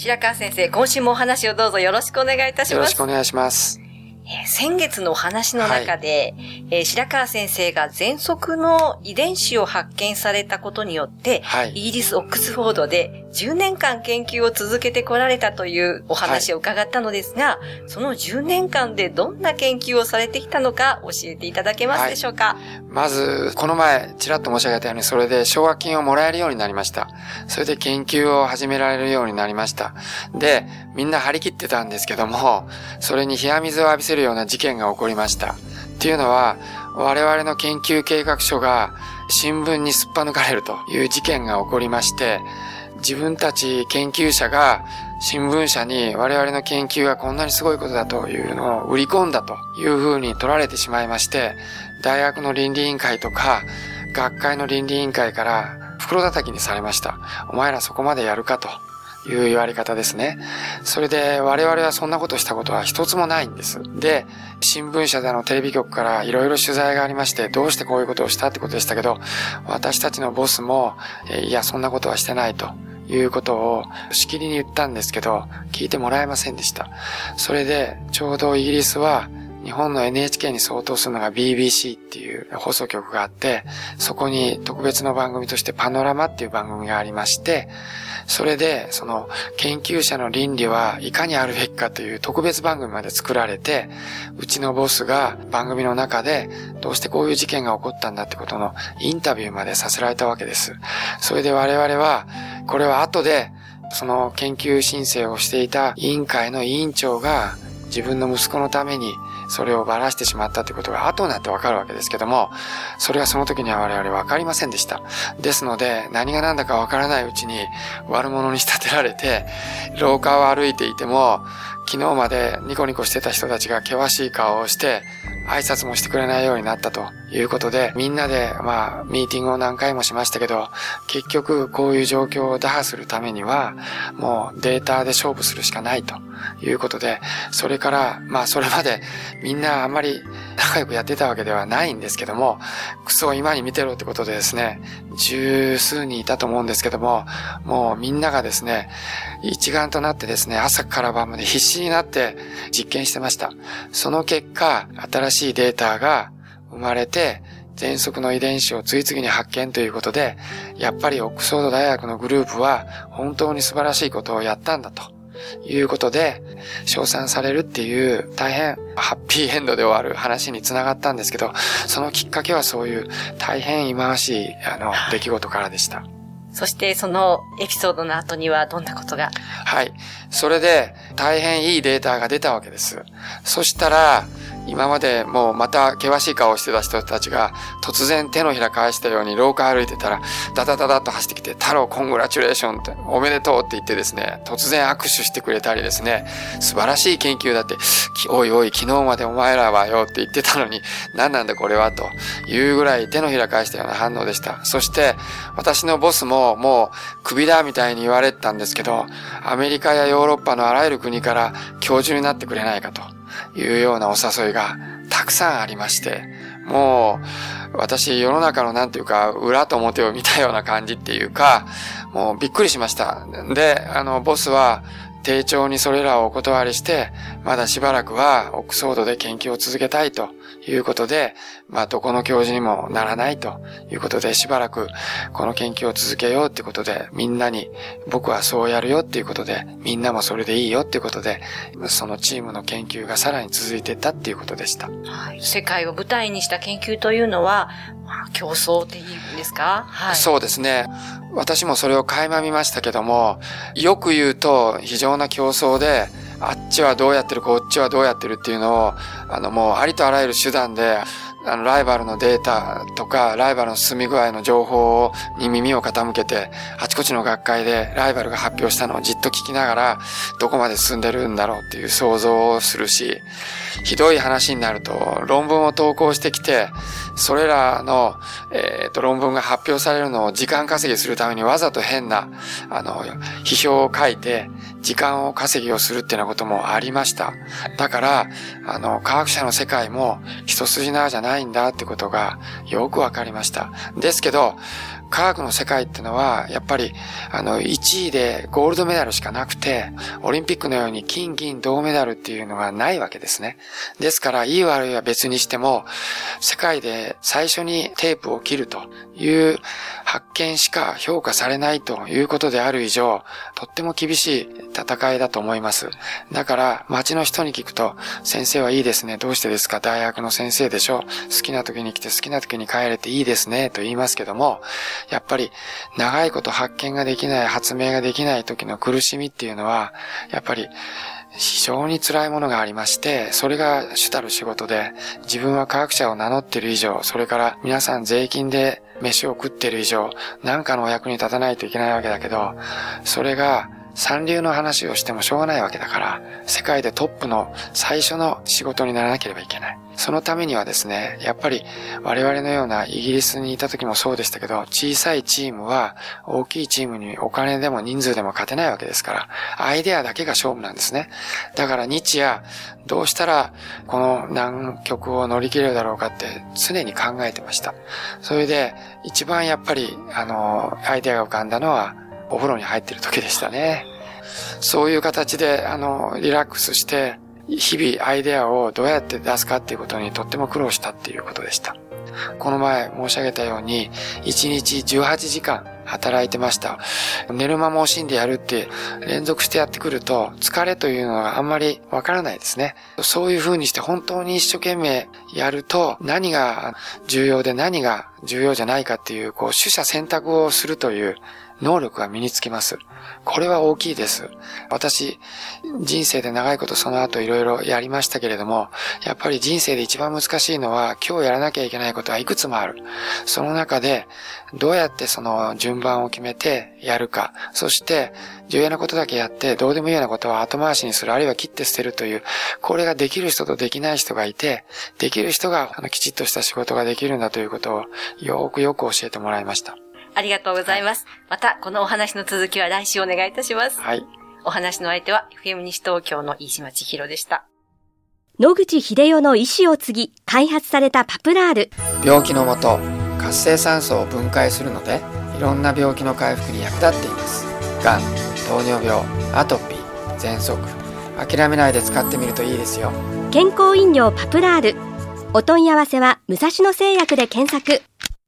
白川先生、今週もお話をどうぞよろしくお願いいたします。よろしくお願いします。え先月のお話の中で、はい、えー、白川先生が喘息の遺伝子を発見されたことによって、はい、イギリス・オックスフォードで10年間研究を続けてこられたというお話を伺ったのですが、はい、その10年間でどんな研究をされてきたのか教えていただけますでしょうか、まず、この前、ちらっと申し上げたように、それで奨学金をもらえるようになりました。それで研究を始められるようになりました。で、みんな張り切ってたんですけども、それに冷や水を浴びせるような事件が起こりました。っていうのは、我々の研究計画書が新聞にすっぱ抜かれるという事件が起こりまして、自分たち研究者が新聞社に我々の研究がこんなにすごいことだというのを売り込んだというふうに取られてしまいまして、大学の倫理委員会とか学会の倫理委員会から袋叩きにされました。お前らそこまでやるかという言われ方ですね。それで我々はそんなことしたことは一つもないんです。で、新聞社でのテレビ局からいろいろ取材がありまして、どうしてこういうことをしたってことでしたけど、私たちのボスも、いや、そんなことはしてないと。いうことをしきりに言ったんですけど、聞いてもらえませんでした。それで、ちょうどイギリスは日本の NHK に相当するのが BBC っていう放送局があって、そこに特別の番組としてパノラマっていう番組がありまして、それで、その研究者の倫理はいかにあるべきかという特別番組まで作られて、うちのボスが番組の中でどうしてこういう事件が起こったんだってことのインタビューまでさせられたわけです。それで我々は、これは後でその研究申請をしていた委員会の委員長が自分の息子のためにそれをばらしてしまったということが後になってわかるわけですけども、それはその時には我々わかりませんでした。ですので、何が何だかわからないうちに悪者に仕立てられて、廊下を歩いていても、昨日までニコニコしてた人たちが険しい顔をして、挨拶もしてくれないようになったということで、みんなで、まあ、ミーティングを何回もしましたけど、結局、こういう状況を打破するためには、もうデータで勝負するしかないということで、それから、まあ、それまで みんなあんまり仲良くやってたわけではないんですけども、クソを今に見てろってことでですね、十数人いたと思うんですけども、もうみんながですね、一丸となってですね、朝から晩まで必死になって実験してました。その結果、新しいしいデータが生まれて、喘息の遺伝子を次々に発見ということで、やっぱりオックスフォード大学のグループは本当に素晴らしいことをやったんだということで、称賛されるっていう大変ハッピーエンドで終わる話につながったんですけど、そのきっかけはそういう大変忌まわしいあの出来事からでした。そしてそのエピソードの後にはどんなことが？はい。それで大変いいデータが出たわけです。そしたら、今までもうまた険しい顔をしてた人たちが突然手のひら返したように廊下歩いてたらダダダダッと走ってきて太郎コングラチュレーションっておめでとうって言ってですね突然握手してくれたりですね。素晴らしい研究だっておいおい昨日までお前らはよって言ってたのに何なんだこれはというぐらい手のひら返したような反応でした。そして私のボスももう首だみたいに言われてたんですけどアメリカやヨーロッパのあらゆる国から教授になってくれないかと。いうようなお誘いがたくさんありまして、もう、私、世の中のなんていうか、裏と表を見たような感じっていうか、もうびっくりしました。で、あの、ボスは、丁重にそれらをお断りして、まだしばらくはオックスフォードで研究を続けたいということで、まあ、どこの教授にもならないということで、しばらくこの研究を続けようっていうことで、みんなに僕はそうやるよっていうことで、みんなもそれでいいよっていうことで、そのチームの研究がさらに続いていったっていうことでした。はい、世界を舞台にした研究というのは、まあ、競争っていうんですか？はい。そうですね。私もそれを垣間見ましたけども、よく言うと非常な競争で、あっちはどうやってる、こっちはどうやってるっていうのを、あのもうありとあらゆる手段で、あの、ライバルのデータとか、ライバルの進み具合の情報に耳を傾けて、あちこちの学会でライバルが発表したのをじっと聞きながら、どこまで進んでるんだろうっていう想像をするし、ひどい話になると、論文を投稿してきて、それらの、えっ、ー、と、論文が発表されるのを時間稼ぎするためにわざと変な、あの、批評を書いて、時間を稼ぎをするっていうようなこともありました。だから、あの、科学者の世界も一筋縄じゃないんだってことがよくわかりました。ですけど、科学の世界ってのは、やっぱり、あの、1位でゴールドメダルしかなくて、オリンピックのように金、銀、銅メダルっていうのがないわけですね。ですから、いい悪いは別にしても、世界で最初にテープを切るという発見しか評価されないということである以上、とっても厳しい戦いだと思います。だから、街の人に聞くと、先生はいいですね。どうしてですか？大学の先生でしょ？好きな時に来て好きな時に帰れていいですね？と言いますけども、やっぱり長いこと発見ができない、発明ができない時の苦しみっていうのは、やっぱり非常に辛いものがありまして、それが主たる仕事で、自分は科学者を名乗ってる以上、それから皆さん税金で飯を食ってる以上、何かのお役に立たないといけないわけだけど、それが三流の話をしてもしょうがないわけだから、世界でトップの最初の仕事にならなければいけない。そのためにはですね、やっぱり我々のようなイギリスにいた時もそうでしたけど、小さいチームは大きいチームにお金でも人数でも勝てないわけですから、アイデアだけが勝負なんですね。だから日夜、どうしたらこの南極を乗り切れるだろうかって常に考えてました。それで一番やっぱり、あの、アイデアが浮かんだのは、お風呂に入ってる時でしたね。そういう形で、あの、リラックスして、日々アイデアをどうやって出すかっていうことにとっても苦労したっていうことでした。この前申し上げたように、1日18時間働いてました。寝る間も惜しんでやるって連続してやってくると疲れというのがあんまりわからないですね。そういう風にして本当に一生懸命やると何が重要で何が重要じゃないかっていうこう取捨選択をするという能力が身につきます。これは大きいです。私、人生で長いことその後いろいろやりましたけれども、やっぱり人生で一番難しいのは、今日やらなきゃいけないことはいくつもある。その中で、どうやってその順番を決めてやるか。そして、重要なことだけやって、どうでもいいようなことは後回しにする、あるいは切って捨てるという、これができる人とできない人がいて、できる人があのきちっとした仕事ができるんだということを、よくよく教えてもらいました。ありがとうございます。はい、また、このお話の続きは来週お願いいたします。はい。お話の相手は、FM 西東京の飯島千尋でした。野口秀夫の意思を継ぎ、開発されたパプラール。病気のもと、活性酸素を分解するので、いろんな病気の回復に役立っています。がん、糖尿病、アトピー、喘息。諦めないで使ってみるといいですよ。健康飲料パプラール。お問い合わせは、武蔵野製薬で検索。